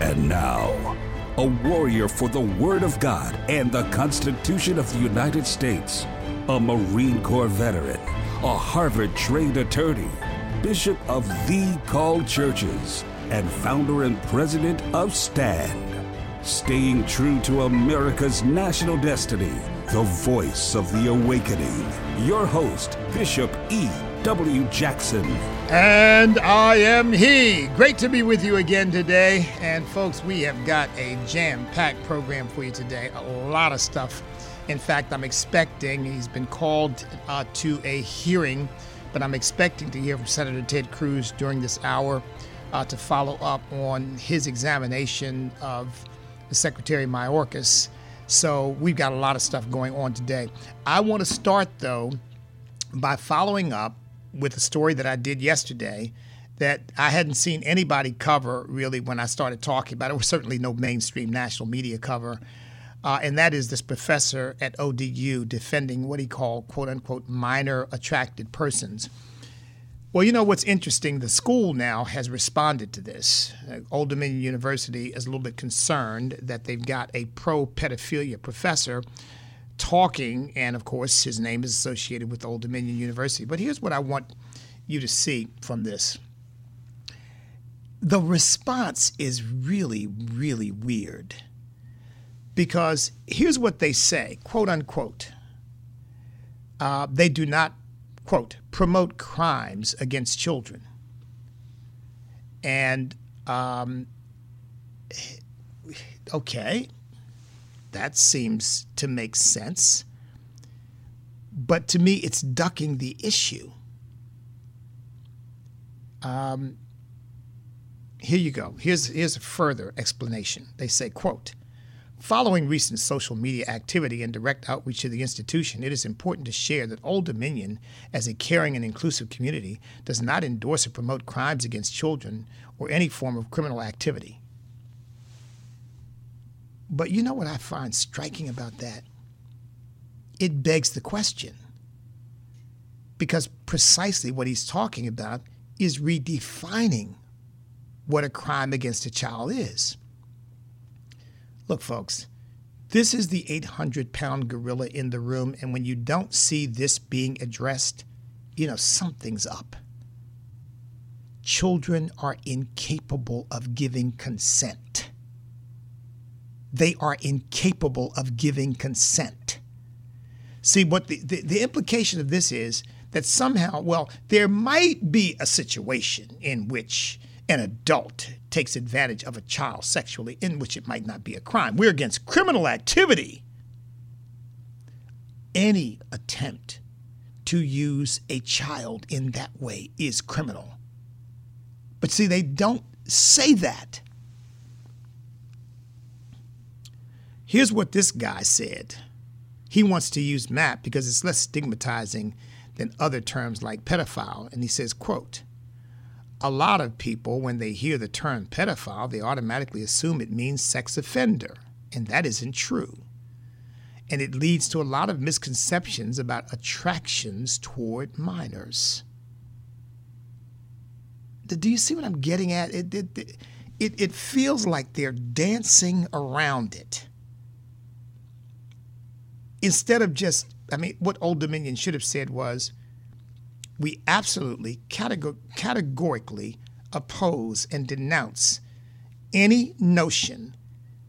And now, a warrior for the Word of God and the Constitution of the United States, a Marine Corps veteran, a Harvard trained attorney, Bishop of the Called Churches, and founder and president of STAND. Staying true to America's national destiny, the voice of the awakening. Your host, Bishop E. W. Jackson. And I am he. Great to be with you again today. And folks, we have got a jam packed program for you today. A lot of stuff. In fact, I'm expecting, he's been called uh, to a hearing, but I'm expecting to hear from Senator Ted Cruz during this hour uh, to follow up on his examination of Secretary Mayorkas. So we've got a lot of stuff going on today. I want to start, though, by following up with a story that I did yesterday that I hadn't seen anybody cover really when I started talking about it. There was certainly no mainstream national media cover. Uh, and that is this professor at ODU defending what he called, quote unquote, minor attracted persons. Well, you know what's interesting? The school now has responded to this. Uh, Old Dominion University is a little bit concerned that they've got a pro pedophilia professor talking, and of course, his name is associated with Old Dominion University. But here's what I want you to see from this the response is really, really weird. Because here's what they say quote unquote, uh, they do not, quote, promote crimes against children. And, um, okay, that seems to make sense. But to me, it's ducking the issue. Um, here you go. Here's, here's a further explanation. They say, quote, Following recent social media activity and direct outreach to the institution, it is important to share that Old Dominion, as a caring and inclusive community, does not endorse or promote crimes against children or any form of criminal activity. But you know what I find striking about that? It begs the question. Because precisely what he's talking about is redefining what a crime against a child is. Look, folks, this is the 800 pound gorilla in the room, and when you don't see this being addressed, you know, something's up. Children are incapable of giving consent they are incapable of giving consent. See, what the, the, the, implication of this is that somehow, well, there might be a situation in which an adult takes advantage of a child sexually, in which it might not be a crime. We're against criminal activity. Any attempt to use a child in that way is criminal. But see, they don't say that. Here's what this guy said. He wants to use MAP because it's less stigmatizing than other terms like pedophile. And he says, quote, a lot of people, when they hear the term pedophile, they automatically assume it means sex offender. And that isn't true. And it leads to a lot of misconceptions about attractions toward minors. Do you see what I'm getting at? It, it, it, it feels like they're dancing around it instead of just, I mean, what Old Dominion should have said was, we absolutely categor- categorically oppose and denounce any notion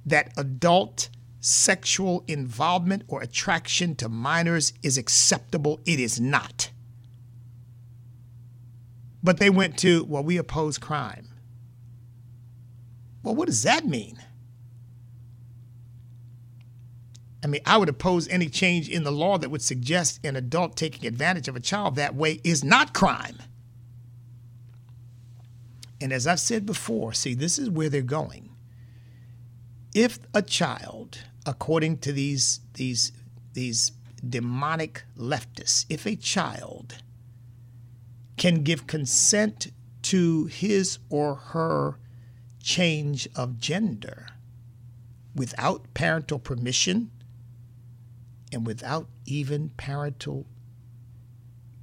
that adult sexual involvement or attraction to minors is acceptable. It is not. But they went to, well, we oppose crime. Well, what does that mean? I mean, I would oppose any change in the law that would suggest an adult taking advantage of a child that way is not crime. And as I've said before, see, this is where they're going. If a child, according to these, these, these demonic leftists, if a child can give consent to his or her change of gender without parental permission, and without even parental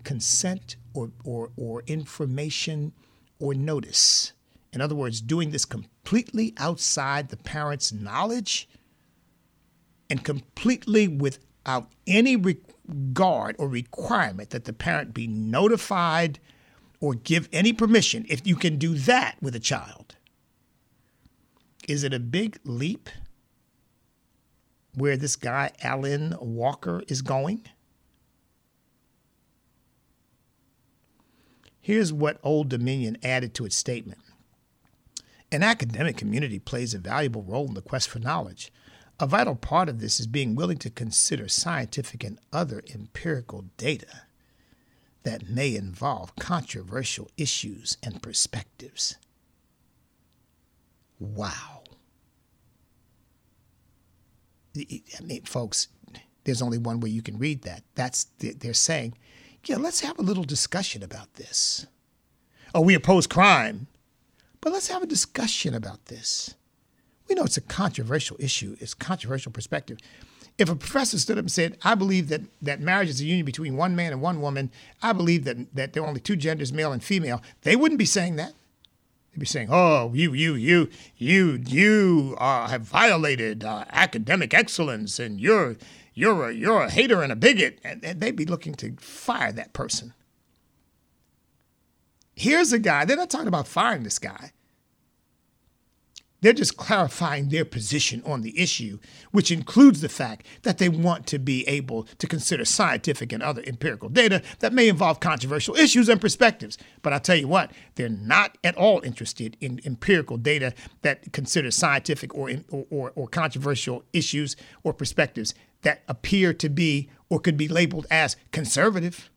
consent or, or, or information or notice. In other words, doing this completely outside the parent's knowledge and completely without any regard or requirement that the parent be notified or give any permission, if you can do that with a child, is it a big leap where this guy, Alan Walker, is going? Here's what Old Dominion added to its statement An academic community plays a valuable role in the quest for knowledge. A vital part of this is being willing to consider scientific and other empirical data that may involve controversial issues and perspectives. Wow. I mean, folks, there's only one way you can read that. That's they're saying yeah, let's have a little discussion about this. Oh, we oppose crime, but let's have a discussion about this. We know it's a controversial issue, it's a controversial perspective. If a professor stood up and said, I believe that, that marriage is a union between one man and one woman, I believe that, that there are only two genders, male and female, they wouldn't be saying that. They'd be saying, oh, you, you, you, you, you uh, have violated uh, academic excellence and you're, you're a, you're a hater and a bigot. And, they'd be looking to fire that person. Here's a guy, they're not talking about firing this guy. They're just clarifying their position on the issue, which includes the fact that they want to be able to consider scientific and other empirical data that may involve controversial issues and perspectives. But I'll tell you what, they're not at all interested in empirical data that considers scientific or, or, or controversial issues or perspectives that appear to be or could be labeled as conservative.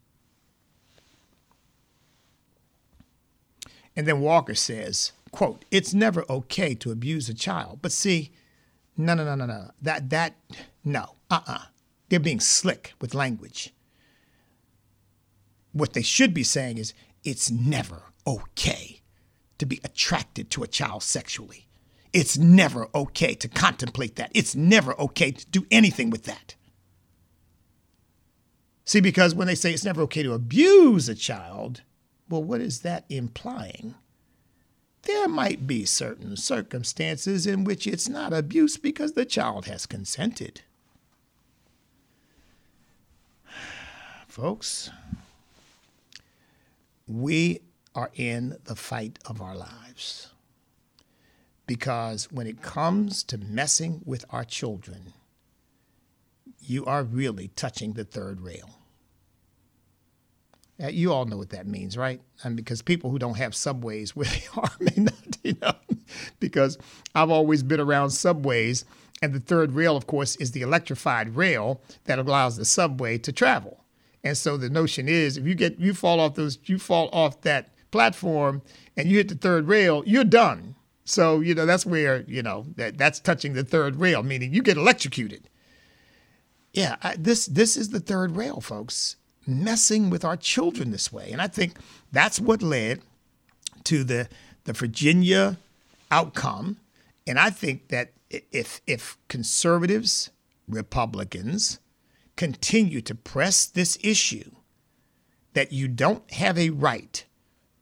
And then Walker says, quote, it's never okay to abuse a child. But see, no, no, no, no, no. That, that, no, uh uh-uh. uh. they are being slick with language. What they should be saying is, it's never okay to be attracted to a child sexually. It's never okay to contemplate that. It's never okay to do anything with that. See, because when they say it's never okay to abuse a child, well, what is that implying? There might be certain circumstances in which it's not abuse because the child has consented. Folks, we are in the fight of our lives. Because when it comes to messing with our children, you are really touching the third rail. You all know what that means, right? And because people who don't have subways where they are may not, you know, because I've always been around subways, and the third rail, of course, is the electrified rail that allows the subway to travel. And so the notion is, if you get you fall off those, you fall off that platform, and you hit the third rail, you're done. So you know that's where you know that that's touching the third rail, meaning you get electrocuted. Yeah, I, this this is the third rail, folks messing with our children this way. And I think that's what led to the, the Virginia outcome. And I think that if, if conservatives, Republicans, continue to press this issue, that you don't have a right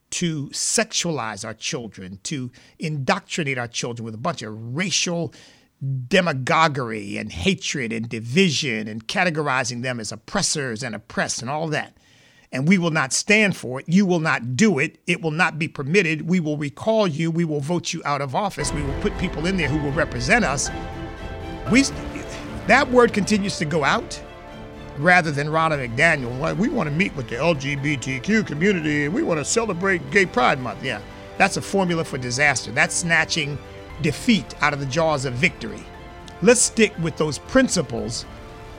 to sexualize our children, to indoctrinate our children with a bunch of racial demagoguery and hatred and division and categorizing them as oppressors and oppressed and all that. And we will not stand for it. You will not do it. It will not be permitted. We will recall you. We will vote you out of office. We will put people in there who will represent us. We, that word continues to go out rather than Ronna McDaniel. We want to meet with the LGBTQ community we want to celebrate Gay Pride Month. Yeah, that's a formula for disaster. That's snatching defeat out of the jaws of victory. Let's stick with those principles,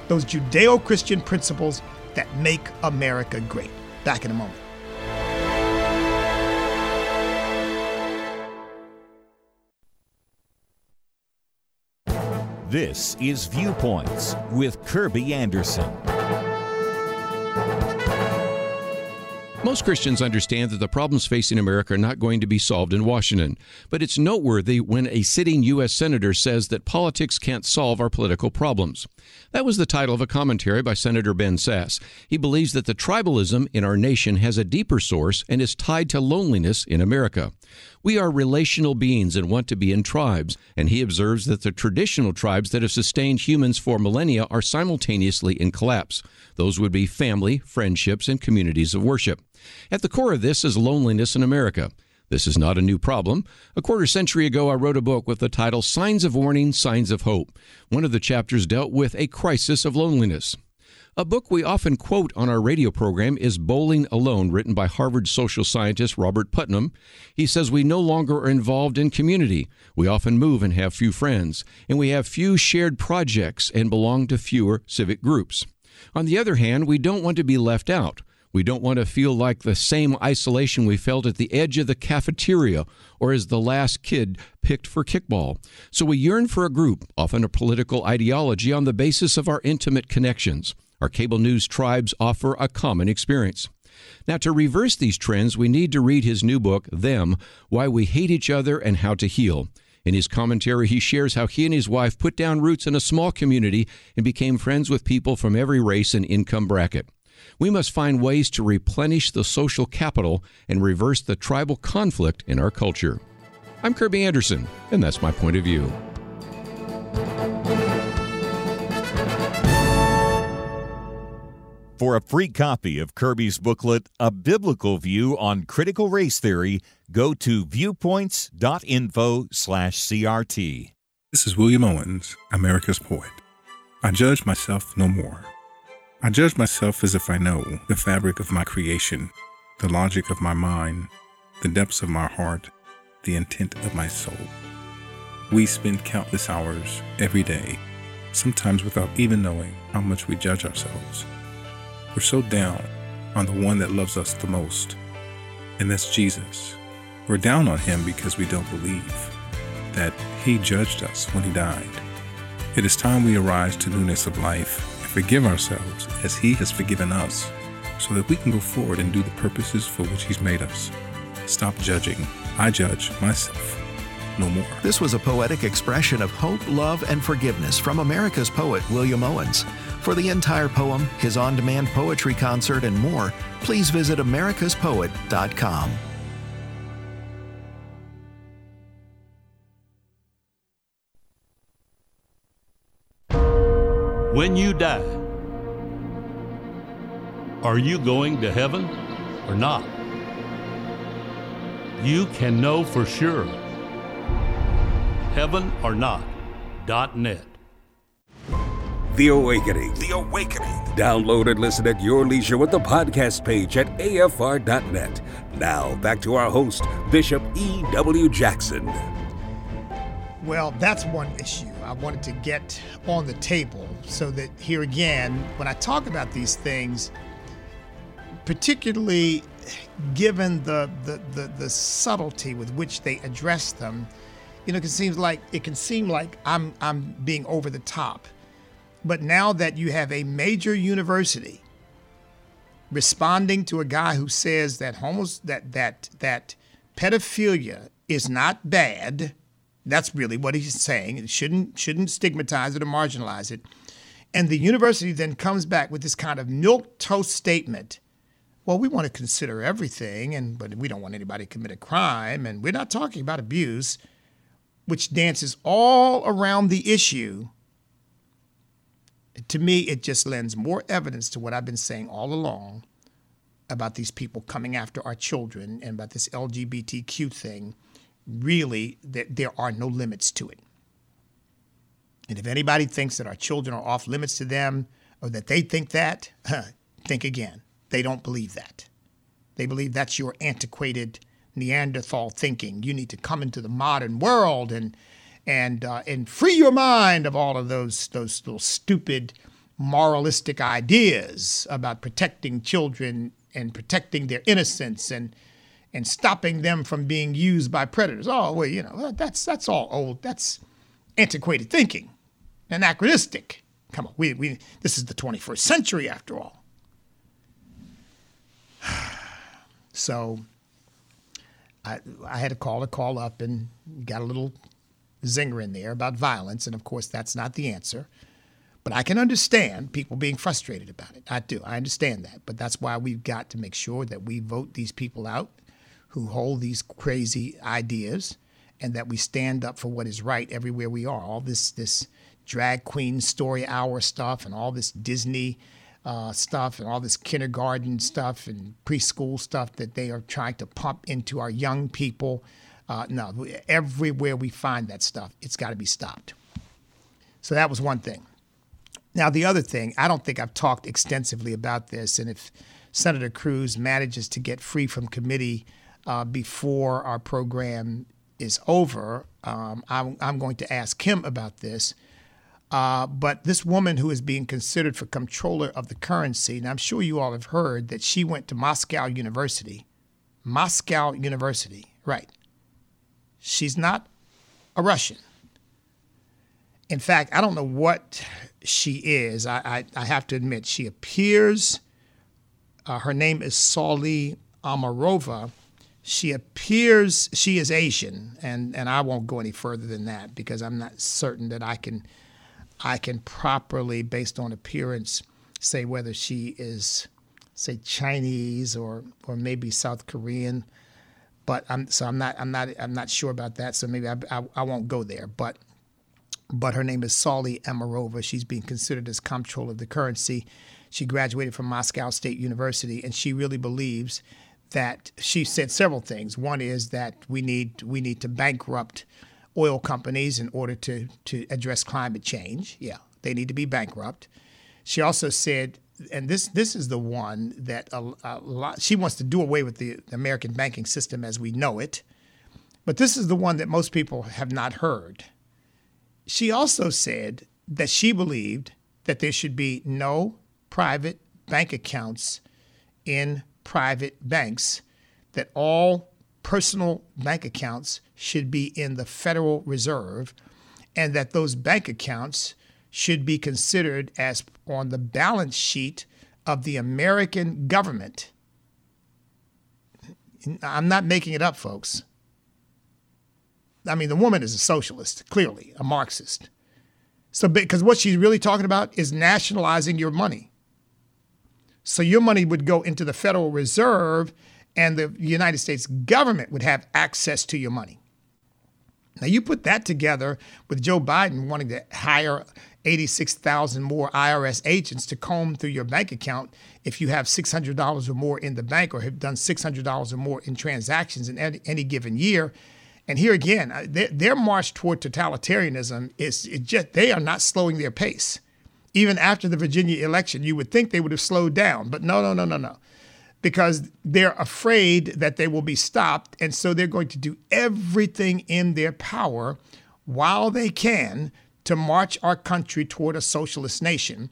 those Judeo Christian principles that make America great. Back in a moment. This is Viewpoints with Kirby Anderson. Most Christians understand that the problems facing America are not going to be solved in Washington, but it's noteworthy when a sitting U.S. Senator says that politics can't solve our political problems. That was the title of a commentary by Senator Ben Sasse. He believes that the tribalism in our nation has a deeper source and is tied to loneliness in America. We are relational beings and want to be in tribes, and he observes that the traditional tribes that have sustained humans for millennia are simultaneously in collapse. Those would be family, friendships, and communities of worship. At the core of this is loneliness in America. This is not a new problem. A quarter century ago, I wrote a book with the title Signs of Warning, Signs of Hope. One of the chapters dealt with a crisis of loneliness. A book we often quote on our radio program is Bowling Alone, written by Harvard social scientist Robert Putnam. He says we no longer are involved in community. We often move and have few friends, and we have few shared projects and belong to fewer civic groups. On the other hand, we don't want to be left out. We don't want to feel like the same isolation we felt at the edge of the cafeteria or as the last kid picked for kickball. So we yearn for a group, often a political ideology, on the basis of our intimate connections. Our cable news tribes offer a common experience. Now, to reverse these trends, we need to read his new book, Them Why We Hate Each Other and How to Heal. In his commentary, he shares how he and his wife put down roots in a small community and became friends with people from every race and income bracket. We must find ways to replenish the social capital and reverse the tribal conflict in our culture. I'm Kirby Anderson, and that's my point of view. For a free copy of Kirby's booklet, A Biblical View on Critical Race Theory, go to viewpoints.info/crt. This is William Owens, America's poet. I judge myself no more. I judge myself as if I know the fabric of my creation, the logic of my mind, the depths of my heart, the intent of my soul. We spend countless hours every day, sometimes without even knowing how much we judge ourselves. We're so down on the one that loves us the most, and that's Jesus. We're down on him because we don't believe that he judged us when he died. It is time we arise to newness of life forgive ourselves as he has forgiven us, so that we can go forward and do the purposes for which he's made us. Stop judging. I judge myself no more. This was a poetic expression of hope, love, and forgiveness from America's poet William Owens. For the entire poem, his on demand poetry concert, and more, please visit americaspoet.com. When you die, are you going to heaven or not? You can know for sure. Heaven or not. Dot net. The Awakening. The Awakening. Download and listen at your leisure with the podcast page at afr.net. Now, back to our host, Bishop E.W. Jackson. Well, that's one issue I wanted to get on the table so that here again, when I talk about these things, particularly given the, the, the, the subtlety with which they address them, you know, it seems like it can seem like I'm I'm being over the top. But now that you have a major university responding to a guy who says that homos that that that pedophilia is not bad, that's really what he's saying. It shouldn't shouldn't stigmatize it or marginalize it. And the university then comes back with this kind of milk toast statement. Well, we want to consider everything, and but we don't want anybody to commit a crime, and we're not talking about abuse, which dances all around the issue to me, it just lends more evidence to what I've been saying all along about these people coming after our children and about this LGBTQ thing. Really, that there are no limits to it. And if anybody thinks that our children are off limits to them or that they think that, think again. They don't believe that. They believe that's your antiquated Neanderthal thinking. You need to come into the modern world and and uh, and free your mind of all of those those little stupid moralistic ideas about protecting children and protecting their innocence and and stopping them from being used by predators. Oh, well, you know, that's that's all old. That's antiquated thinking, anachronistic. Come on, we, we this is the 21st century after all. So I I had to call a call up and got a little zinger in there about violence, and of course that's not the answer. But I can understand people being frustrated about it. I do. I understand that. But that's why we've got to make sure that we vote these people out who hold these crazy ideas and that we stand up for what is right everywhere we are. All this this drag queen story hour stuff and all this Disney uh, stuff and all this kindergarten stuff and preschool stuff that they are trying to pump into our young people. Uh, no, everywhere we find that stuff, it's got to be stopped. So that was one thing. Now, the other thing, I don't think I've talked extensively about this, and if Senator Cruz manages to get free from committee uh, before our program is over, um, I'm, I'm, going to ask him about this. Uh, but this woman who is being considered for comptroller of the currency, and I'm sure you all have heard that she went to Moscow University. Moscow University, right. She's not a Russian. In fact, I don't know what she is. I, I, I have to admit, she appears, uh, her name is Saule Omarova she appears she is Asian, and and I won't go any further than that because I'm not certain that I can I can properly, based on appearance, say whether she is say Chinese or or maybe South Korean. But I'm so I'm not I'm not I'm not sure about that. So maybe I, I, I won't go there. But but her name is Saule Omarova. She's being considered as comptroller of the currency. She graduated from Moscow State University, and she really believes that she said several things. One is that we need we need to bankrupt oil companies in order to to address climate change. Yeah, they need to be bankrupt. She also said, and this this is the one that a, a lot. She wants to do away with the American banking system as we know it, but this is the one that most people have not heard. She also said that she believed that there should be no private bank accounts in private banks that all personal bank accounts should be in the Federal Reserve and that those bank accounts should be considered as on the balance sheet of the American government. I'm not making it up, folks. I mean, the woman is a socialist, clearly, a Marxist. So, because what she's really talking about is nationalizing your money. So your money would go into the Federal Reserve and the United States government would have access to your money. Now, you put that together with Joe Biden wanting to hire 86,000 more IRS agents to comb through your bank account if you have $600 or more in the bank or have done $600 or more in transactions in any, any given year. And here again, uh, their, their march toward totalitarianism is just, they are not slowing their pace even after the Virginia election. You would think they would have slowed down, but no, no, no, no, no. Because they're afraid that they will be stopped. And so they're going to do everything in their power while they can to march our country toward a socialist nation.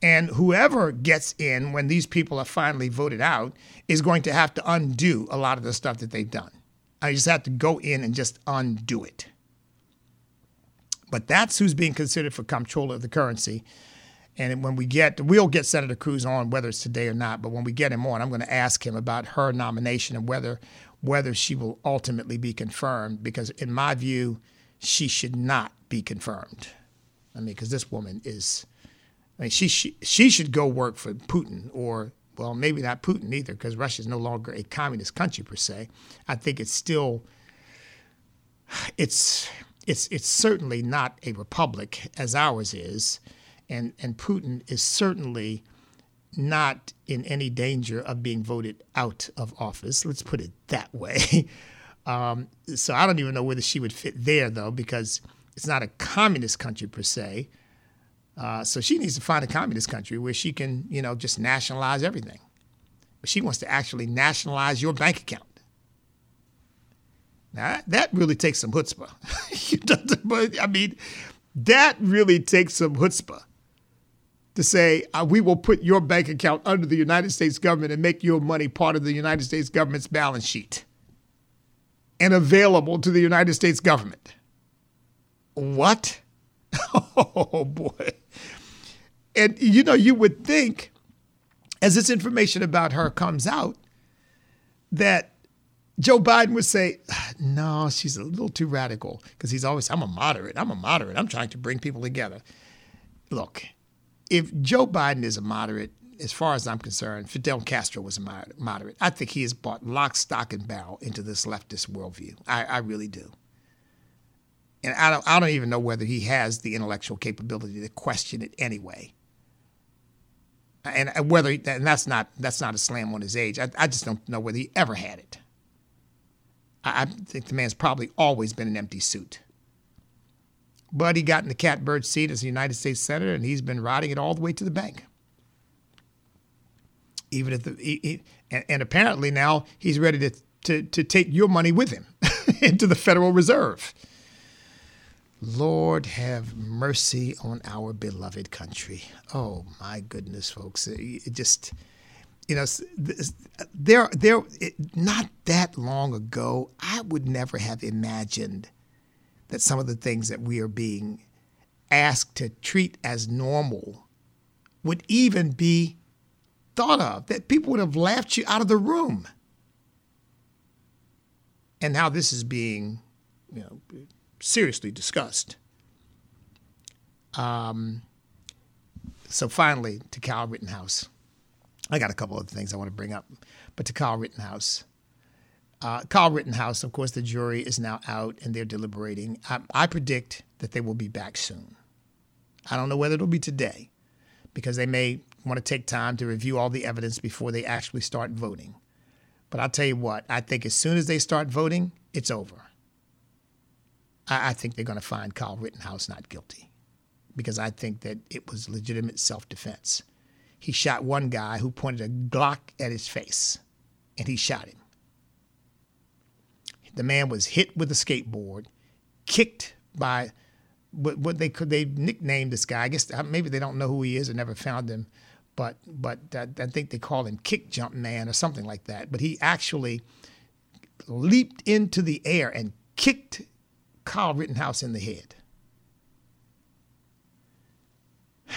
And whoever gets in when these people are finally voted out is going to have to undo a lot of the stuff that they've done. I just have to go in and just undo it. But that's who's being considered for comptroller of the currency. And when we get, we'll get Senator Cruz on, whether it's today or not. But when we get him on, I'm going to ask him about her nomination and whether whether she will ultimately be confirmed. Because in my view, she should not be confirmed. I mean, because this woman is, I mean, she, she she should go work for Putin or well, maybe not Putin either, because Russia is no longer a communist country per se. I think it's still, it's it's it's certainly not a republic as ours is and and Putin is certainly not in any danger of being voted out of office. Let's put it that way. Um, so I don't even know whether she would fit there though, because it's not a communist country per se. Uh, so she needs to find a communist country where she can, you know, just nationalize everything. But she wants to actually nationalize your bank account. Now that really takes some chutzpah. I mean, that really takes some chutzpah to say, uh, we will put your bank account under the United States government and make your money part of the United States government's balance sheet and available to the United States government. What? Oh boy. And you know, you would think, as this information about her comes out, that Joe Biden would say, no, she's a little too radical because he's always, I'm a moderate. I'm a moderate. I'm trying to bring people together. Look, if Joe Biden is a moderate, as far as I'm concerned, Fidel Castro was a moderate. I think he has bought lock, stock, and barrel into this leftist worldview. I, I really do. And I don't, I don't even know whether he has the intellectual capability to question it anyway. And whether, and that's not that's not a slam on his age. I, I just don't know whether he ever had it. I, I think the man's probably always been an empty suit. But he got in the catbird seat as a United States Senator, and he's been riding it all the way to the bank even if the he, he, and, and, apparently now he's ready to, to, to take your money with him into the Federal Reserve. Lord have mercy on our beloved country. Oh my goodness, folks! It just you know, there there not that long ago, I would never have imagined that some of the things that we are being asked to treat as normal would even be thought of, that people would have laughed you out of the room. And now this is being, you know, seriously discussed. Um, so finally, to Kyle Rittenhouse. I got a couple of things I want to bring up, but to Kyle Rittenhouse. Uh, Kyle Rittenhouse, of course, the jury is now out and they're deliberating. I, I predict that they will be back soon. I don't know whether it'll be today because they may want to take time to review all the evidence before they actually start voting. But I'll tell you what, I think as soon as they start voting, it's over. I, I think they're going to find Kyle Rittenhouse not guilty because I think that it was legitimate self defense. He shot one guy who pointed a Glock at his face, and he shot him. The man was hit with a skateboard, kicked by what, what they could they nicknamed this guy. I guess maybe they don't know who he is or never found him but but I, I think they call him kick jump man or something like that. But he actually leaped into the air and kicked Kyle Rittenhouse in the head.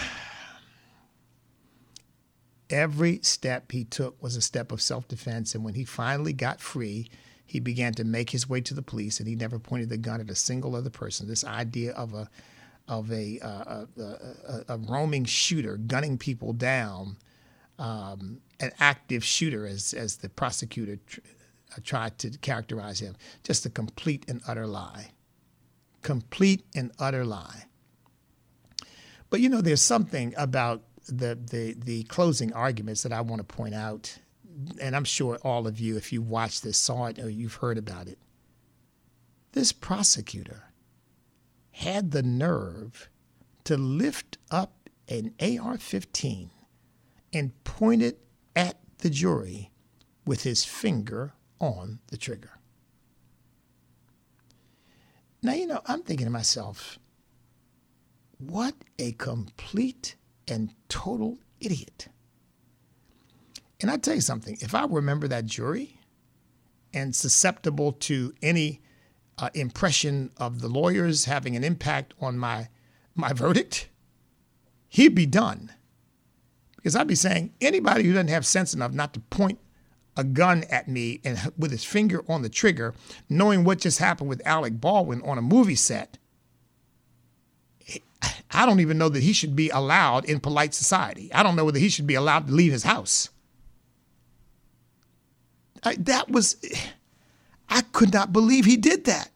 Every step he took was a step of self defense. And when he finally got free, he began to make his way to the police and he never pointed the gun at a single other person. This idea of a of a, uh, a, a, a, roaming shooter gunning people down, um, an active shooter, as, as the prosecutor tr- uh, tried to characterize him. Just a complete and utter lie. Complete and utter lie. But you know, there's something about the, the, the closing arguments that I want to point out, and I'm sure all of you, if you watched this, saw it or you've heard about it. This prosecutor had the nerve to lift up an AR 15 and point it at the jury with his finger on the trigger. Now, you know, I'm thinking to myself, what a complete and total idiot. And I tell you something, if I remember that jury and susceptible to any uh, impression of the lawyers having an impact on my my verdict, he'd be done. Because I'd be saying anybody who doesn't have sense enough not to point a gun at me and with his finger on the trigger, knowing what just happened with Alec Baldwin on a movie set, I don't even know that he should be allowed in polite society. I don't know whether he should be allowed to leave his house. I, that was I could not believe he did that.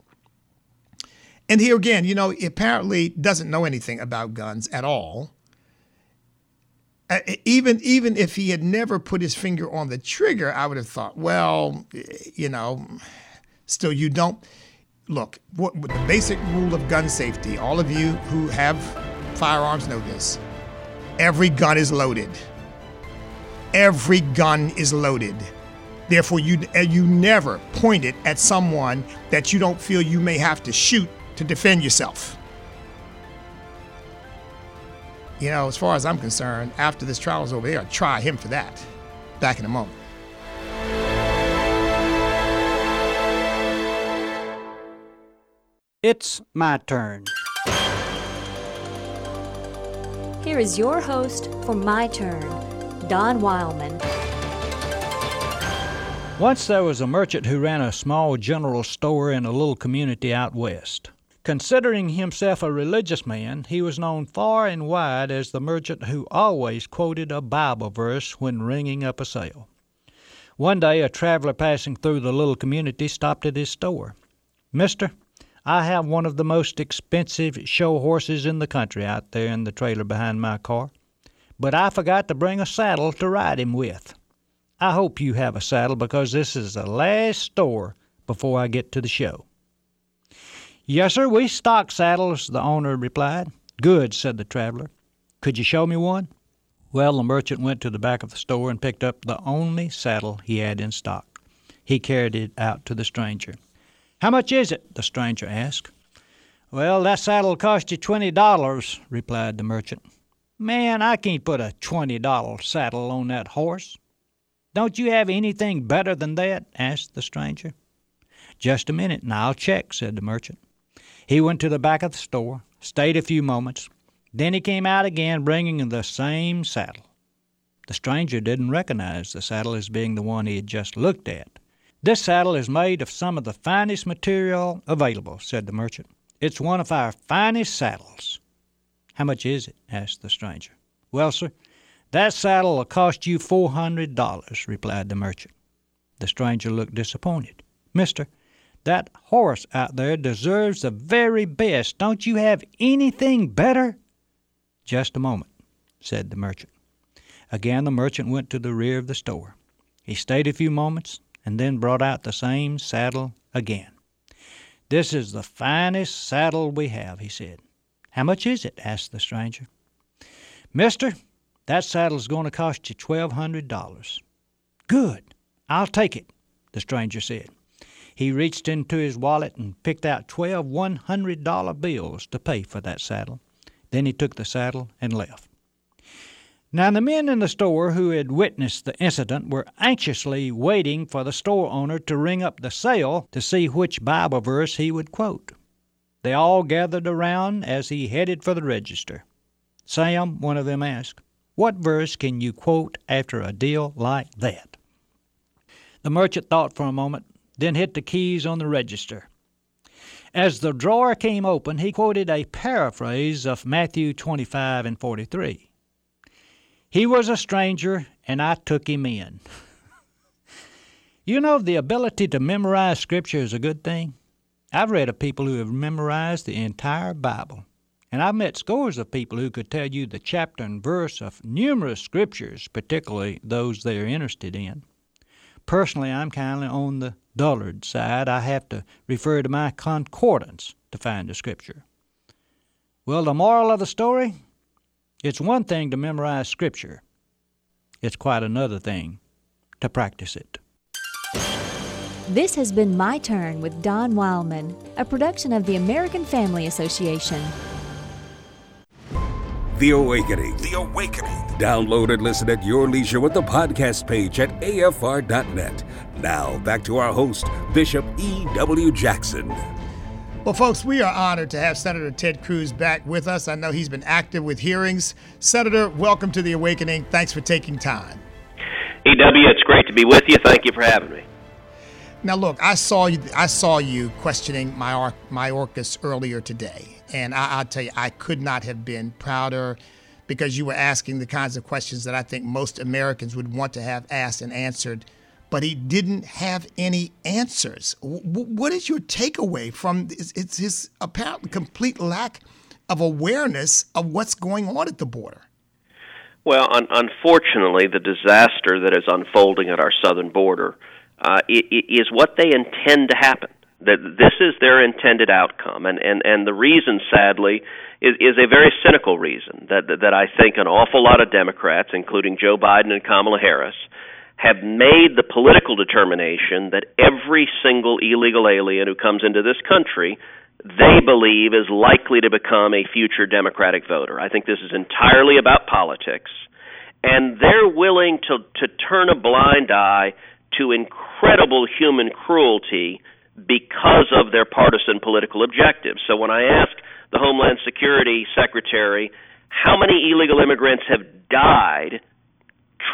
And here again, you know, he apparently doesn't know anything about guns at all. Uh, even even if he had never put his finger on the trigger, I would have thought, well, you know, still you don't look. What, what the basic rule of gun safety? All of you who have firearms know this. Every gun is loaded. Every gun is loaded. Therefore, you, you never point it at someone that you don't feel you may have to shoot to defend yourself. You know, as far as I'm concerned, after this trial is over, they're going to try him for that. Back in a moment. It's my turn. Here is your host for My Turn, Don Wildman. Once there was a merchant who ran a small general store in a little community out west. Considering himself a religious man, he was known far and wide as the merchant who always quoted a Bible verse when ringing up a sale. One day, a traveler passing through the little community stopped at his store. Mister, I have one of the most expensive show horses in the country out there in the trailer behind my car, but I forgot to bring a saddle to ride him with. I hope you have a saddle because this is the last store before I get to the show. Yes, sir, we stock saddles, the owner replied. Good, said the traveler. Could you show me one? Well, the merchant went to the back of the store and picked up the only saddle he had in stock. He carried it out to the stranger. How much is it? the stranger asked. Well, that saddle'll cost you twenty dollars, replied the merchant. Man, I can't put a twenty dollar saddle on that horse. Don't you have anything better than that? asked the stranger. Just a minute, and I'll check, said the merchant. He went to the back of the store, stayed a few moments, then he came out again bringing the same saddle. The stranger didn't recognize the saddle as being the one he had just looked at. This saddle is made of some of the finest material available, said the merchant. It's one of our finest saddles. How much is it? asked the stranger. Well, sir, that saddle will cost you four hundred dollars, replied the merchant. The stranger looked disappointed. Mister, that horse out there deserves the very best. Don't you have anything better? Just a moment, said the merchant. Again, the merchant went to the rear of the store. He stayed a few moments and then brought out the same saddle again. This is the finest saddle we have, he said. How much is it? asked the stranger. Mister, that saddle's going to cost you twelve hundred dollars. Good. I'll take it, the stranger said. He reached into his wallet and picked out twelve one hundred dollar bills to pay for that saddle. Then he took the saddle and left. Now, the men in the store who had witnessed the incident were anxiously waiting for the store owner to ring up the sale to see which Bible verse he would quote. They all gathered around as he headed for the register. Sam, one of them asked, What verse can you quote after a deal like that? The merchant thought for a moment, then hit the keys on the register. As the drawer came open, he quoted a paraphrase of Matthew 25 and 43. He was a stranger, and I took him in. you know, the ability to memorize Scripture is a good thing. I've read of people who have memorized the entire Bible, and I've met scores of people who could tell you the chapter and verse of numerous Scriptures, particularly those they are interested in. Personally, I'm kindly on the dullard side. I have to refer to my concordance to find a scripture. Well, the moral of the story it's one thing to memorize scripture, it's quite another thing to practice it. This has been My Turn with Don Wildman, a production of the American Family Association. The Awakening. The Awakening. Download and listen at your leisure with the podcast page at afr.net. Now, back to our host, Bishop E.W. Jackson. Well, folks, we are honored to have Senator Ted Cruz back with us. I know he's been active with hearings. Senator, welcome to The Awakening. Thanks for taking time. EW, it's great to be with you. Thank you for having me. Now, look, I saw you. I saw you questioning my Mayorkas earlier today, and I, will tell you, I could not have been prouder because you were asking the kinds of questions that I think most Americans would want to have asked and answered. But he didn't have any answers. W- what is your takeaway from it's, his apparent complete lack of awareness of what's going on at the border? Well, un- unfortunately, the disaster that is unfolding at our southern border uh, is what they intend to happen that this is their intended outcome and and and the reason sadly is is a very cynical reason that that, that I think an awful lot of Democrats including Joe Biden and Kamala Harris have made the political determination that every single illegal alien who comes into this country they believe is likely to become a future democratic voter. I think this is entirely about politics and they're willing to to turn a blind eye to incredible human cruelty because of their partisan political objectives. So when I ask the Homeland Security Secretary how many illegal immigrants have died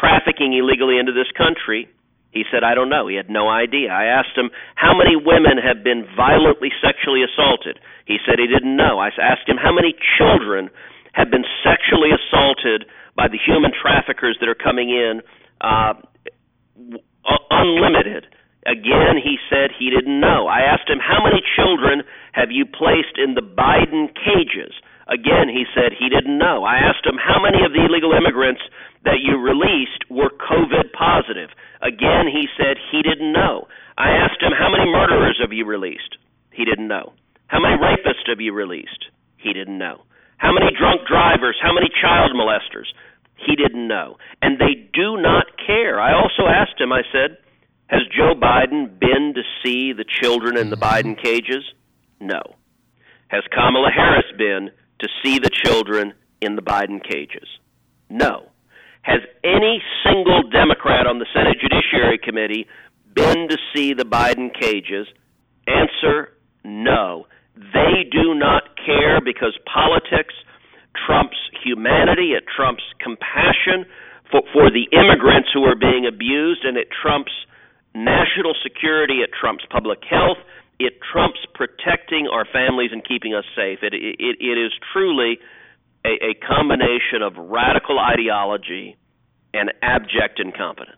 trafficking illegally into this country, He said, I don't know. He had no idea. I asked him, How many women have been violently sexually assaulted? He said he didn't know. I asked him, How many children have been sexually assaulted by the human traffickers that are coming in uh, unlimited? Again, he said he didn't know. I asked him, How many children have you placed in the Biden cages? Again, he said he didn't know. I asked him, How many of the illegal immigrants that you released were COVID positive? Again, he said he didn't know. I asked him, How many murderers have you released? He didn't know. How many rapists have you released? He didn't know. How many drunk drivers? How many child molesters? He didn't know. And they do not care. I also asked him, I said, Has Joe Biden been to see the children in the Biden cages? No. Has Kamala Harris been to see the children in the Biden cages? No. Has any single Democrat on the Senate Judiciary Committee been to see the Biden cages? Answer no. They do not care because politics trumps humanity, it trumps compassion for, for the immigrants who are being abused, and it trumps national security, it trumps public health, it trumps protecting our families and keeping us safe. It, it, it is truly a, a combination of radical ideology and abject incompetence.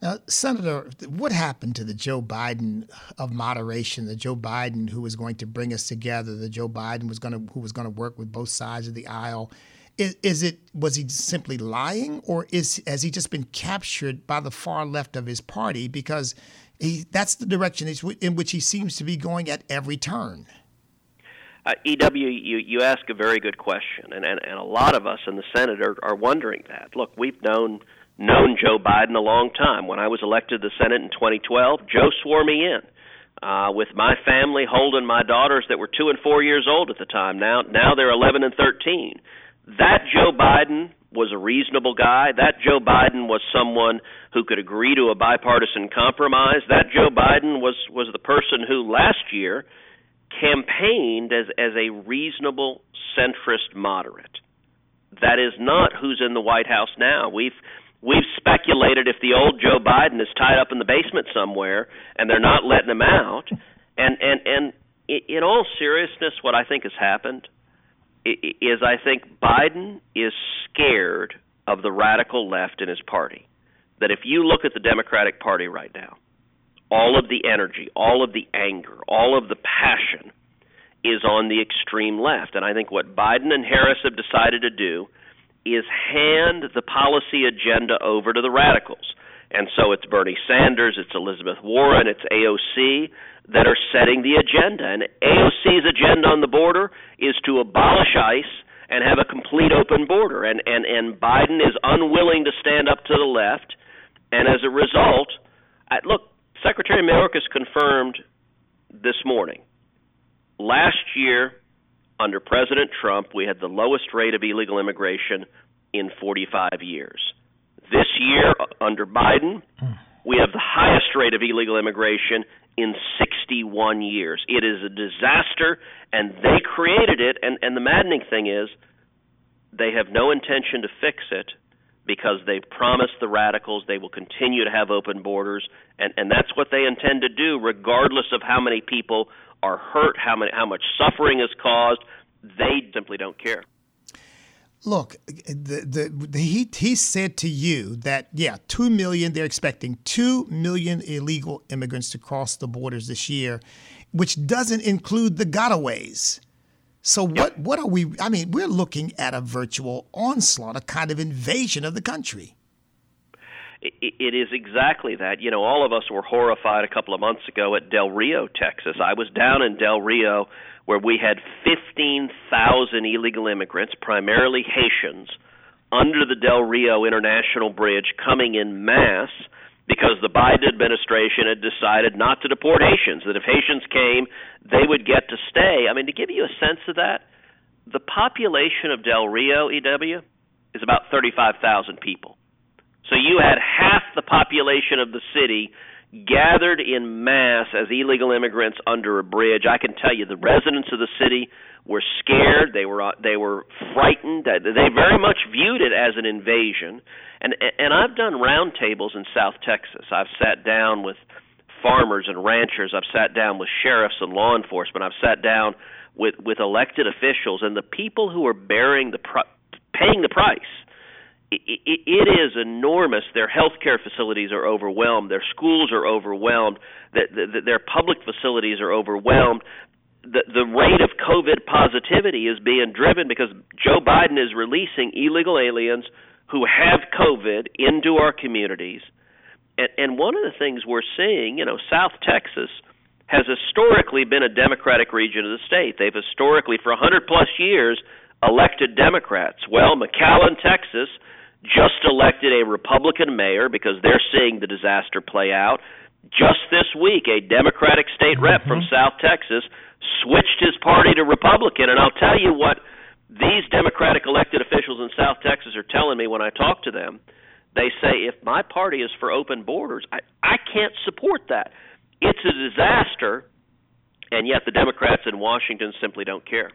Now, Senator, what happened to the Joe Biden of moderation, the Joe Biden who was going to bring us together, the Joe Biden was going to who was going to work with both sides of the aisle? Is, is it was he simply lying, or is has he just been captured by the far left of his party because he that's the direction in which he seems to be going at every turn? Uh, EW, you, you ask a very good question, and, and, and a lot of us in the Senate are, are wondering that. Look, we've known known Joe Biden a long time. When I was elected to the Senate in 2012, Joe swore me in. Uh, with my family holding my daughters that were two and four years old at the time. Now, now they're 11 and 13. That Joe Biden was a reasonable guy. That Joe Biden was someone who could agree to a bipartisan compromise. That Joe Biden was was the person who last year campaigned as as a reasonable centrist moderate. That is not who's in the White House now. We've we've speculated if the old Joe Biden is tied up in the basement somewhere and they're not letting him out. And and and in all seriousness, what I think has happened is I think Biden is scared of the radical left in his party. That if you look at the Democratic Party right now, all of the energy, all of the anger, all of the passion is on the extreme left. And I think what Biden and Harris have decided to do is hand the policy agenda over to the radicals. And so it's Bernie Sanders, it's Elizabeth Warren, it's AOC that are setting the agenda. And AOC's agenda on the border is to abolish ICE and have a complete open border. And, and, and Biden is unwilling to stand up to the left. And as a result, I, look, Secretary Mayorkas confirmed this morning. Last year, under President Trump, we had the lowest rate of illegal immigration in 45 years. This year, under Biden, hmm. we have the highest rate of illegal immigration in 61 years. It is a disaster, and they created it. And, and the maddening thing is, they have no intention to fix it because they promised the radicals they will continue to have open borders, and, and that's what they intend to do, regardless of how many people are hurt, how many, how much suffering is caused. They simply don't care. Look, the, the, the, he, he said to you that, yeah, 2 million, they're expecting 2 million illegal immigrants to cross the borders this year, which doesn't include the gotaways. So what what are we? I mean, we're looking at a virtual onslaught, a kind of invasion of the country. It is exactly that. You know, all of us were horrified a couple of months ago at Del Rio, Texas. I was down in Del Rio where we had 15,000 illegal immigrants, primarily Haitians, under the Del Rio International Bridge coming in mass because the Biden administration had decided not to deport Haitians, that if Haitians came, they would get to stay. I mean, to give you a sense of that, the population of Del Rio, EW, is about 35,000 people. So you had half the population of the city gathered in mass as illegal immigrants under a bridge. I can tell you the residents of the city were scared. They were uh, they were frightened. They very much viewed it as an invasion. And and I've done roundtables in South Texas. I've sat down with farmers and ranchers. I've sat down with sheriffs and law enforcement. I've sat down with with elected officials and the people who are bearing the pr- paying the price. It, it, is enormous. Their healthcare facilities are overwhelmed. Their schools are overwhelmed. The, the, their public facilities are overwhelmed. The the rate of COVID positivity is being driven because Joe Biden is releasing illegal aliens who have COVID into our communities. And, and one of the things we're seeing, you know, South Texas has historically been a Democratic region of the state. They've historically, for 100 plus years, elected Democrats. Well, McAllen, Texas, just elected a Republican mayor because they're seeing the disaster play out. Just this week, a Democratic state rep mm-hmm. from South Texas switched his party to Republican. And I'll tell you what these Democratic elected officials in South Texas are telling me when I talk to them. They say if my party is for open borders, I, I can't support that. It's a disaster, and yet the Democrats in Washington simply don't care.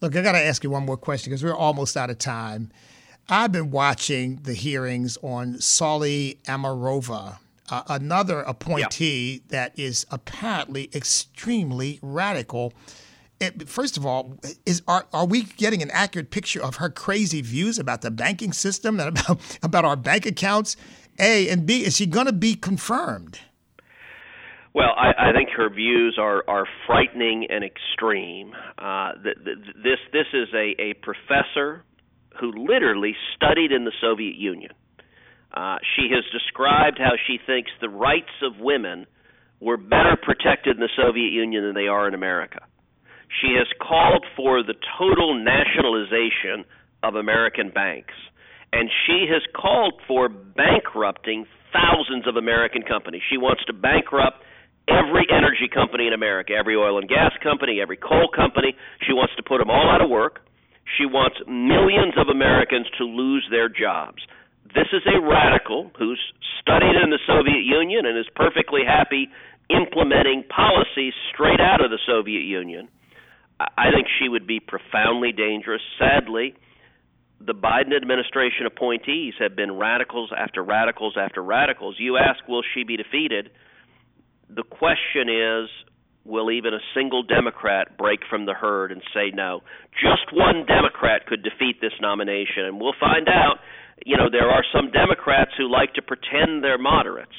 Look, I got to ask you one more question because we're almost out of time. I've been watching the hearings on Saule Omarova, uh, another appointee that is apparently extremely radical it, first of all, is are are we getting an accurate picture of her crazy views about the banking system and about about our bank accounts? A and B, is she going to be confirmed? Well, I, I think her views are are frightening and extreme. Uh, the, the, this this is a, a professor who literally studied in the Soviet Union. Uh, she has described how she thinks the rights of women were better protected in the Soviet Union than they are in America. She has called for the total nationalization of American banks. And she has called for bankrupting thousands of American companies. She wants to bankrupt every energy company in America, every oil and gas company, every coal company. She wants to put them all out of work. She wants millions of Americans to lose their jobs. This is a radical who's studied in the Soviet Union and is perfectly happy implementing policies straight out of the Soviet Union. I think she would be profoundly dangerous. Sadly, the Biden administration appointees have been radicals after radicals after radicals. You ask, will she be defeated? The question is, will even a single Democrat break from the herd and say no? Just one Democrat could defeat this nomination, and we'll find out. You know, there are some Democrats who like to pretend they're moderates,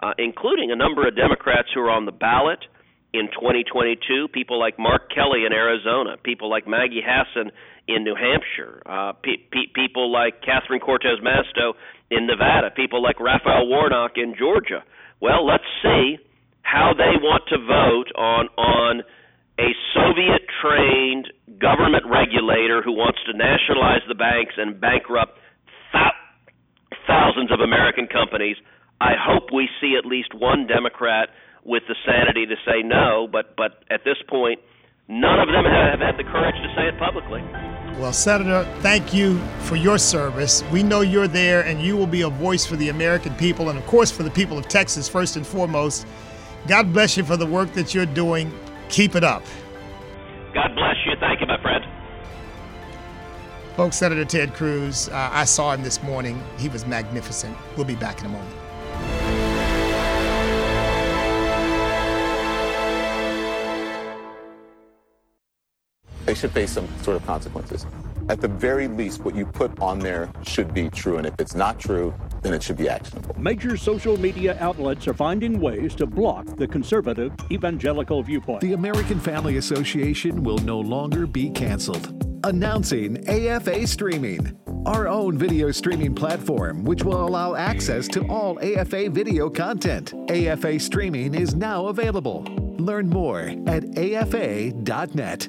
uh, including a number of Democrats who are on the ballot in 2022. People like Mark Kelly in Arizona, people like Maggie Hassan in New Hampshire, uh, pe- pe- people like Catherine Cortez Masto in Nevada, people like Raphael Warnock in Georgia. Well, let's see how they want to vote on on a Soviet-trained government regulator who wants to nationalize the banks and bankrupt th- thousands of American companies. I hope we see at least one Democrat with the sanity to say no, but but at this point, none of them have had the courage to say it publicly. Well, Senator, thank you for your service. We know you're there, and you will be a voice for the American people, and of course for the people of Texas first and foremost. God bless you for the work that you're doing. Keep it up. God bless you. Thank you, my friend. Folks, Senator Ted Cruz, uh, I saw him this morning. He was magnificent. We'll be back in a moment. they should face some sort of consequences. At the very least, what you put on there should be true, and if it's not true, then it should be actionable. Major social media outlets are finding ways to block the conservative evangelical viewpoint. The American Family Association will no longer be canceled. Announcing AFA Streaming, our own video streaming platform, which will allow access to all AFA video content. AFA Streaming is now available. Learn more at afa.net.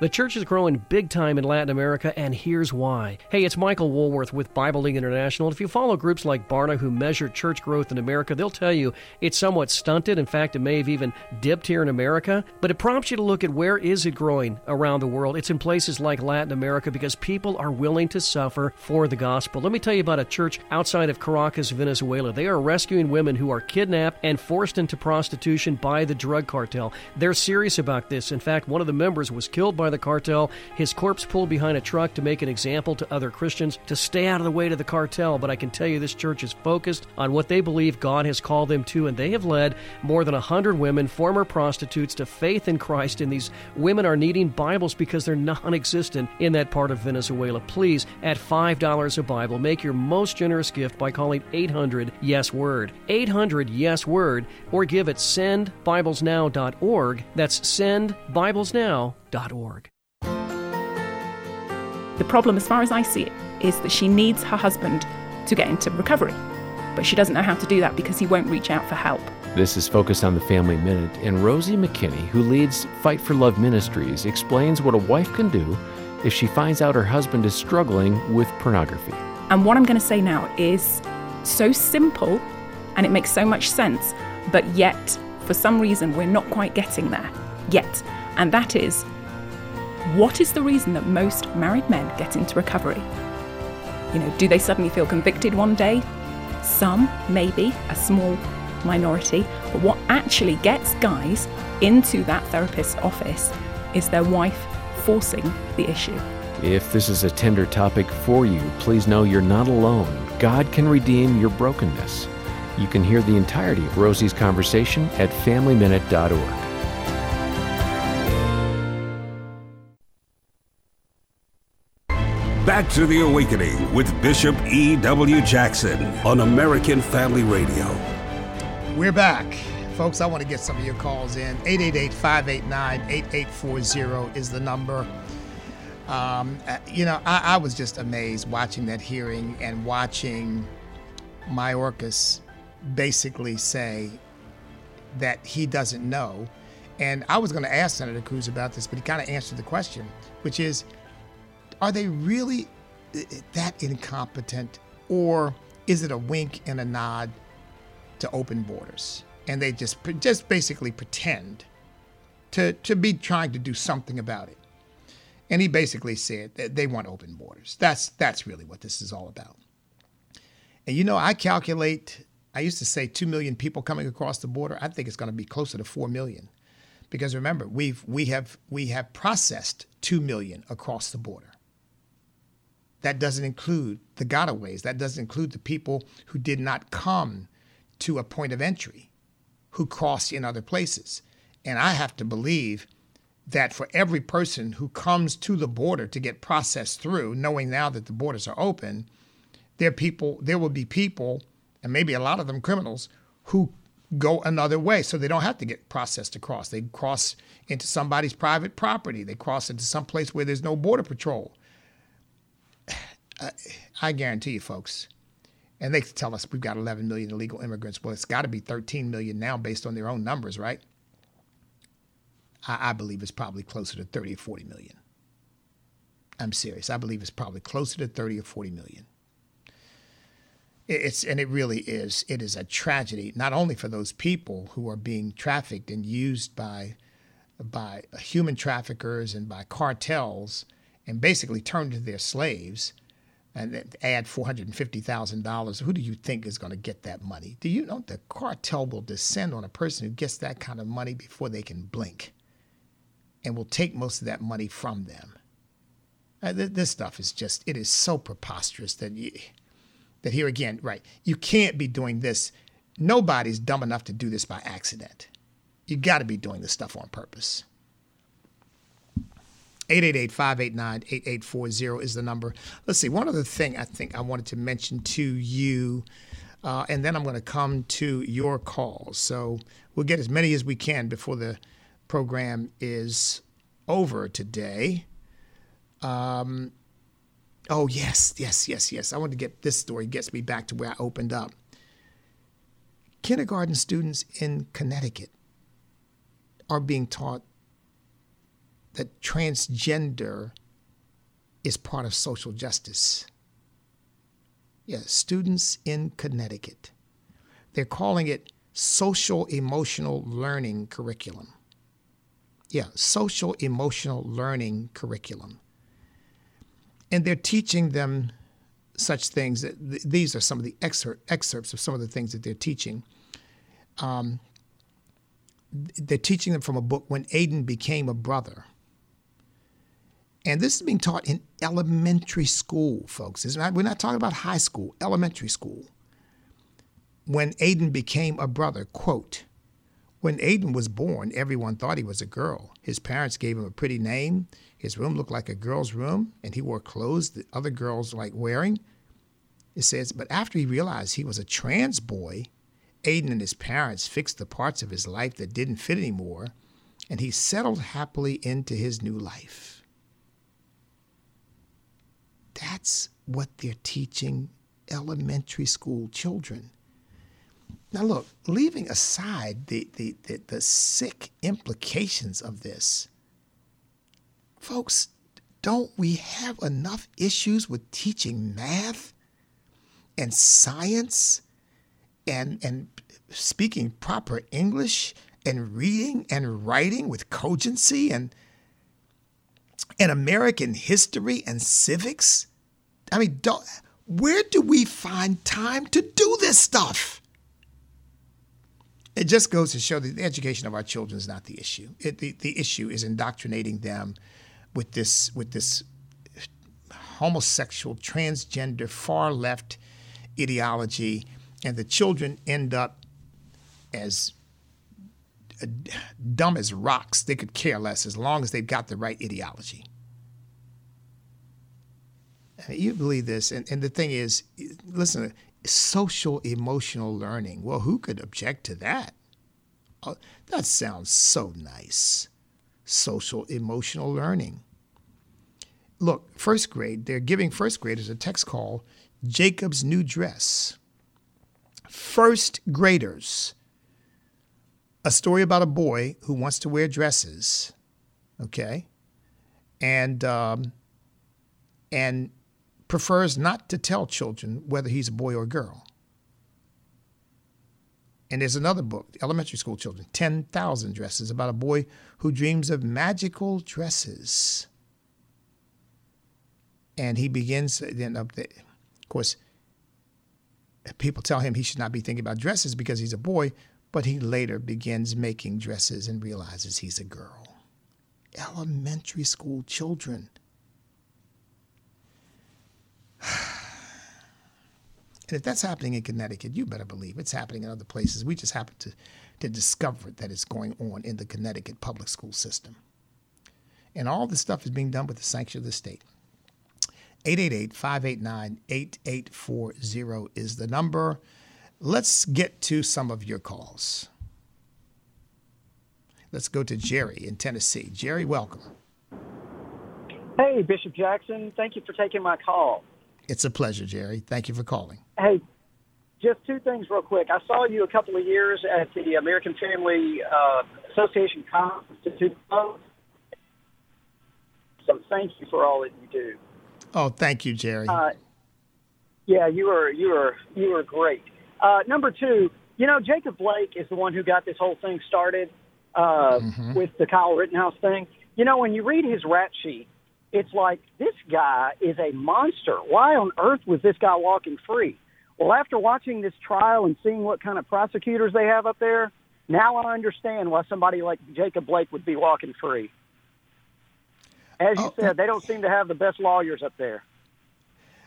The church is growing big time in Latin America, and here's why. Hey, it's Michael Woolworth with Bible League International. If you follow groups like Barna who measure church growth in America, they'll tell you it's somewhat stunted. In fact, it may have even dipped here in America. But it prompts you to look at where is it growing around the world. It's in places like Latin America because people are willing to suffer for the gospel. Let me tell you about a church outside of Caracas, Venezuela. They are rescuing women who are kidnapped and forced into prostitution by the drug cartel. They're serious about this. In fact, one of the members was killed by the cartel. His corpse pulled behind a truck to make an example to other Christians to stay out of the way to the cartel. But I can tell you this church is focused on what they believe God has called them to, and they have led more than 100 women, former prostitutes, to faith in Christ. And these women are needing Bibles because they're non existent in that part of Venezuela. Please, at $5 a Bible, make your most generous gift by calling 800 Yes Word. 800 Yes Word, or give at sendbiblesnow.org. That's sendbiblesnow.org. The problem, as far as I see it, is that she needs her husband to get into recovery. But she doesn't know how to do that because he won't reach out for help. This is Focus on the Family Minute, and Rosie McKinney, who leads Fight for Love Ministries, explains what a wife can do if she finds out her husband is struggling with pornography. And what I'm going to say now is so simple and it makes so much sense, but yet, for some reason, we're not quite getting there yet. And that is what is the reason that most married men get into recovery? You know, do they suddenly feel convicted one day? Some, maybe, a small minority. But what actually gets guys into that therapist's office is their wife forcing the issue. If this is a tender topic for you, please know you're not alone. God can redeem your brokenness. You can hear the entirety of Rosie's conversation at FamilyMinute.org. To the Awakening with Bishop E.W. Jackson on American Family Radio. We're back. Folks, I want to get some of your calls in. 888 589 8840 is the number. Um, uh, you know, I, I, was just amazed watching that hearing and watching Mayorkas basically say that he doesn't know. And I was going to ask Senator Cruz about this, but he kind of answered the question, which is are they really that incompetent, or is it a wink and a nod to open borders? And they just just basically pretend to to be trying to do something about it. And he basically said that they want open borders. That's that's really what this is all about. And you know, I calculate. I used to say two million people coming across the border. I think it's going to be closer to four million, because remember, we've we have we have processed two million across the border. That doesn't include the gotaways. That doesn't include the people who did not come to a point of entry, who crossed in other places. And I have to believe that for every person who comes to the border to get processed through, knowing now that the borders are open, there people there will be people, and maybe a lot of them criminals, who go another way so they don't have to get processed across. They cross into somebody's private property. They cross into some place where there's no border patrol. I guarantee you, folks, and they tell us we've got 11 million illegal immigrants. Well, it's got to be 13 million now based on their own numbers, right? I, I, believe it's probably closer to 30 or 40 million. I'm serious. I believe it's probably closer to 30 or 40 million. It's and it really is. It is a tragedy, not only for those people who are being trafficked and used by by human traffickers and by cartels and basically turned into their slaves and add $450,000, who do you think is going to get that money? Do you know the cartel will descend on a person who gets that kind of money before they can blink and will take most of that money from them? Uh, th- this stuff is just, it is so preposterous that, you, that here again, right, you can't be doing this. Nobody's dumb enough to do this by accident. You got to be doing this stuff on purpose. 888-589-8840 is the number. Let's see. One other thing I think I wanted to mention to you, uh, and then I'm going to come to your calls. So we'll get as many as we can before the program is over today. Um, Oh, yes, yes, yes, yes. I want to get this story, gets me back to where I opened up. Kindergarten students in Connecticut are being taught that transgender is part of social justice. Yeah, students in Connecticut. They're calling it social emotional learning curriculum. Yeah, social emotional learning curriculum. And they're teaching them such things th- these are some of the excerpt, excerpts of some of the things that they're teaching. Um, they're teaching them from a book when Aidan became a brother. And this is being taught in elementary school, folks. Not, we're not talking about high school, elementary school. When Aidan became a brother, quote, when Aidan was born, everyone thought he was a girl. His parents gave him a pretty name. His room looked like a girl's room, and he wore clothes that other girls like wearing. It says, but after he realized he was a trans boy, Aidan and his parents fixed the parts of his life that didn't fit anymore, and he settled happily into his new life. That's what they're teaching elementary school children. Now, look, leaving aside the, the, the, the, sick implications of this, folks, don't we have enough issues with teaching math and science and, and speaking proper English and reading and writing with cogency and, and American history and civics? I mean, where do we find time to do this stuff? It just goes to show that the education of our children is not the issue. It, the, the issue is indoctrinating them with this with this homosexual, transgender, far left ideology, and the children end up as uh, dumb as rocks. They could care less as long as they've got the right ideology. You believe this, and, and the thing is, listen, social emotional learning. Well, who could object to that? Oh, that sounds so nice. Social emotional learning. Look, first grade, they're giving first graders a text called Jacob's New Dress. First graders. A story about a boy who wants to wear dresses, okay, and um, and prefers not to tell children whether he's a boy or a girl. And there's another book, Elementary School Children, 10,000 Dresses, about a boy who dreams of magical dresses. And he begins, then, up. of course, people tell him he should not be thinking about dresses because he's a boy, but he later begins making dresses and realizes he's a girl. Elementary school children. And if that's happening in Connecticut, you better believe it's happening in other places. We just happen to, to discover that it's going on in the Connecticut public school system. And all this stuff is being done with the sanction of the state. 888 589 8840 is the number. Let's get to some of your calls. Let's go to Jerry in Tennessee. Jerry, welcome. Hey, Bishop Jackson. Thank you for taking my call. It's a pleasure, Jerry. Thank you for calling. Hey, just two things real quick. I saw you a couple of years at the American Family uh, Association conference. So thank you for all that you do. Oh, thank you, Jerry. Uh, yeah, you were you were you were great. Uh, number two, you know, Jacob Blake is the one who got this whole thing started uh, mm-hmm. with the Kyle Rittenhouse thing. You know, when you read his rap sheet, it's like this guy is a monster. Why on earth was this guy walking free? Well, after watching this trial and seeing what kind of prosecutors they have up there, now I understand why somebody like Jacob Blake would be walking free. As you oh, said, they don't seem to have the best lawyers up there.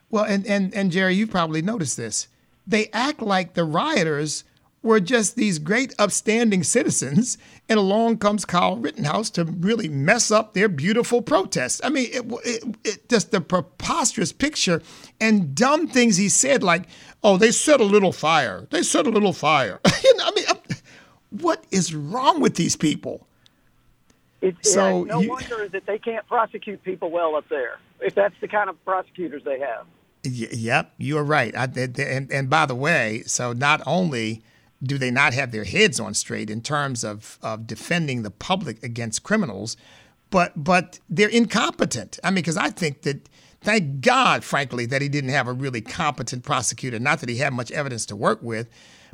Well, and, and, and Jerry, you've probably noticed this. They act like the rioters were just these great upstanding citizens, and along comes Kyle Rittenhouse to really mess up their beautiful protest. I mean, it, it, it, just the preposterous picture and dumb things he said, like, "Oh, they set a little fire. They set a little fire." you know, I mean, what is wrong with these people? It's So no you- wonder that they can't prosecute people well up there if that's the kind of prosecutors they have. Y- yep, you are right. I, and, and by the way, so not only do they not have their heads on straight in terms of, of defending the public against criminals, but but they're incompetent. I mean, because I think that thank God, frankly, that he didn't have a really competent prosecutor. Not that he had much evidence to work with,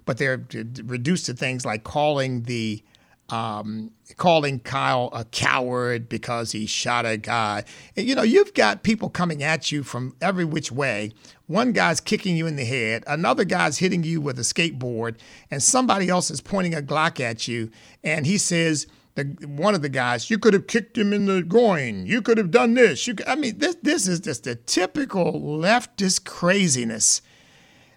but they're reduced to things like calling the um, calling Kyle a coward because he shot a guy. You know, you've got people coming at you from every which way. One guy's kicking you in the head, another guy's hitting you with a skateboard, and somebody else is pointing a Glock at you, and he says. The, one of the guys, you could have kicked him in the groin. You could have done this. You, I mean, this this is just a typical leftist craziness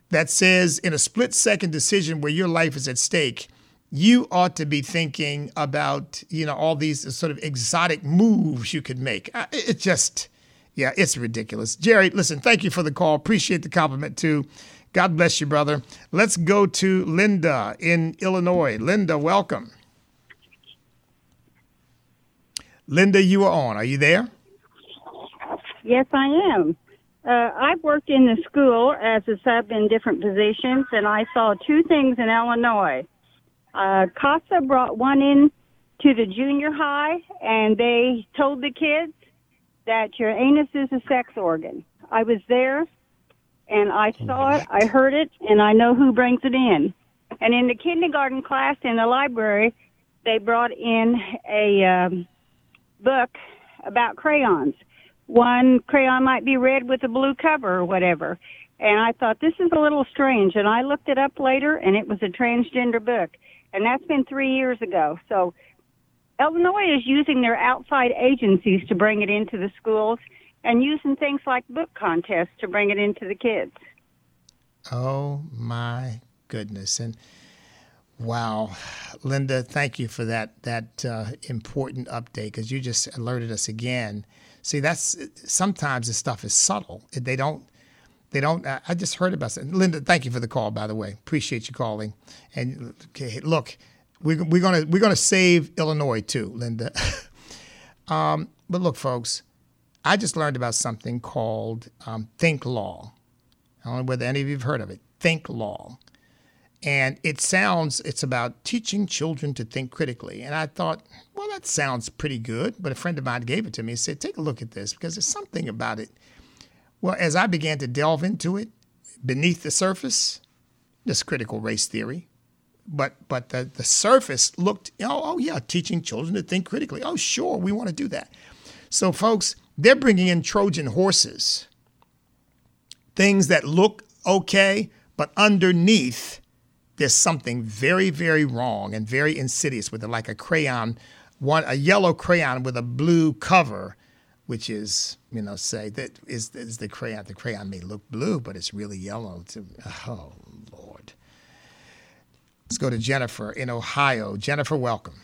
that says in a split second decision where your life is at stake, you ought to be thinking about you know all these sort of exotic moves you could make. Uh, It just, yeah, it's ridiculous. Jerry, listen, thank you for the call. Appreciate the compliment too. God bless you, brother. Let's go to Linda in Illinois. Linda, welcome. Linda, you are on. Are you there? Yes, I am. Uh, I've worked in the school as a sub in different positions, and I saw two things in Illinois. Uh, CASA brought one in to the junior high, and they told the kids that your anus is a sex organ. I was there, and I saw it, I heard it, and I know who brings it in. And in the kindergarten class in the library, they brought in a um, book about crayons. One crayon might be red with a blue cover or whatever. And I thought this is a little strange. And I looked it up later, and it was a transgender book. And that's been three years ago. So Illinois is using their outside agencies to bring it into the schools and using things like book contests to bring it into the kids. Oh my goodness! And wow, Linda, thank you for that that uh, important update because you just alerted us again. See, that's sometimes this stuff is subtle. They don't. They don't. I just heard about it. Linda, thank you for the call. By the way, appreciate you calling. And okay, look, we're, we're gonna we're gonna save Illinois too, Linda. um, but look, folks, I just learned about something called um, Think Law. I don't know whether any of you have heard of it. Think Law. And it sounds, it's about teaching children to think critically. And I thought, well, that sounds pretty good. But a friend of mine gave it to me and said, take a look at this because there's something about it. Well, as I began to delve into it, beneath the surface, this critical race theory. But but the, the surface looked, oh, oh, yeah, teaching children to think critically. Oh, sure, we want to do that. So, folks, they're bringing in Trojan horses things that look okay, but underneath there's something very, very wrong and very insidious with it, like a crayon, one a yellow crayon with a blue cover, which is, you know, say that is is the crayon. The crayon may look blue, but it's really yellow. To, oh Lord. Let's go to Jennifer in Ohio. Jennifer, welcome.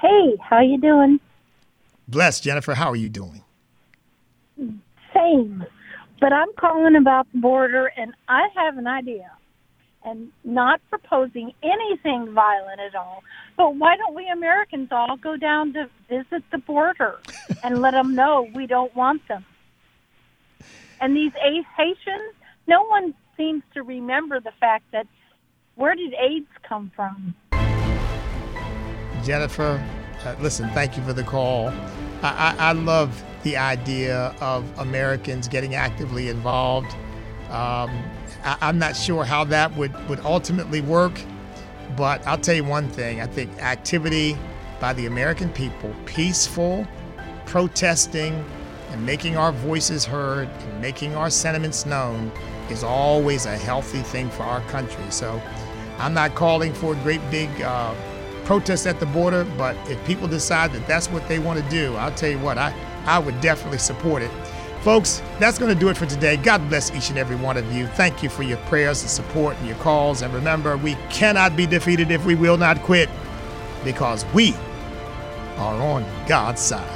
Hey, how you doing? blessed Jennifer. How are you doing? Same. But I'm calling about the border, and I have an idea. And not proposing anything violent at all. But why don't we Americans all go down to visit the border and let them know we don't want them? And these Haitians, no one seems to remember the fact that where did AIDS come from? Jennifer, uh, listen, thank you for the call. I, I, I love the idea of Americans getting actively involved. Um, I, I'm not sure how that would, would ultimately work, but I'll tell you one thing. I think activity by the American people, peaceful, protesting, and making our voices heard and making our sentiments known is always a healthy thing for our country. So I'm not calling for a great big uh, protest at the border, but if people decide that that's what they want to do, I'll tell you what, I, I would definitely support it. Folks, that's going to do it for today. God bless each and every one of you. Thank you for your prayers and support and your calls. And remember, we cannot be defeated if we will not quit because we are on God's side.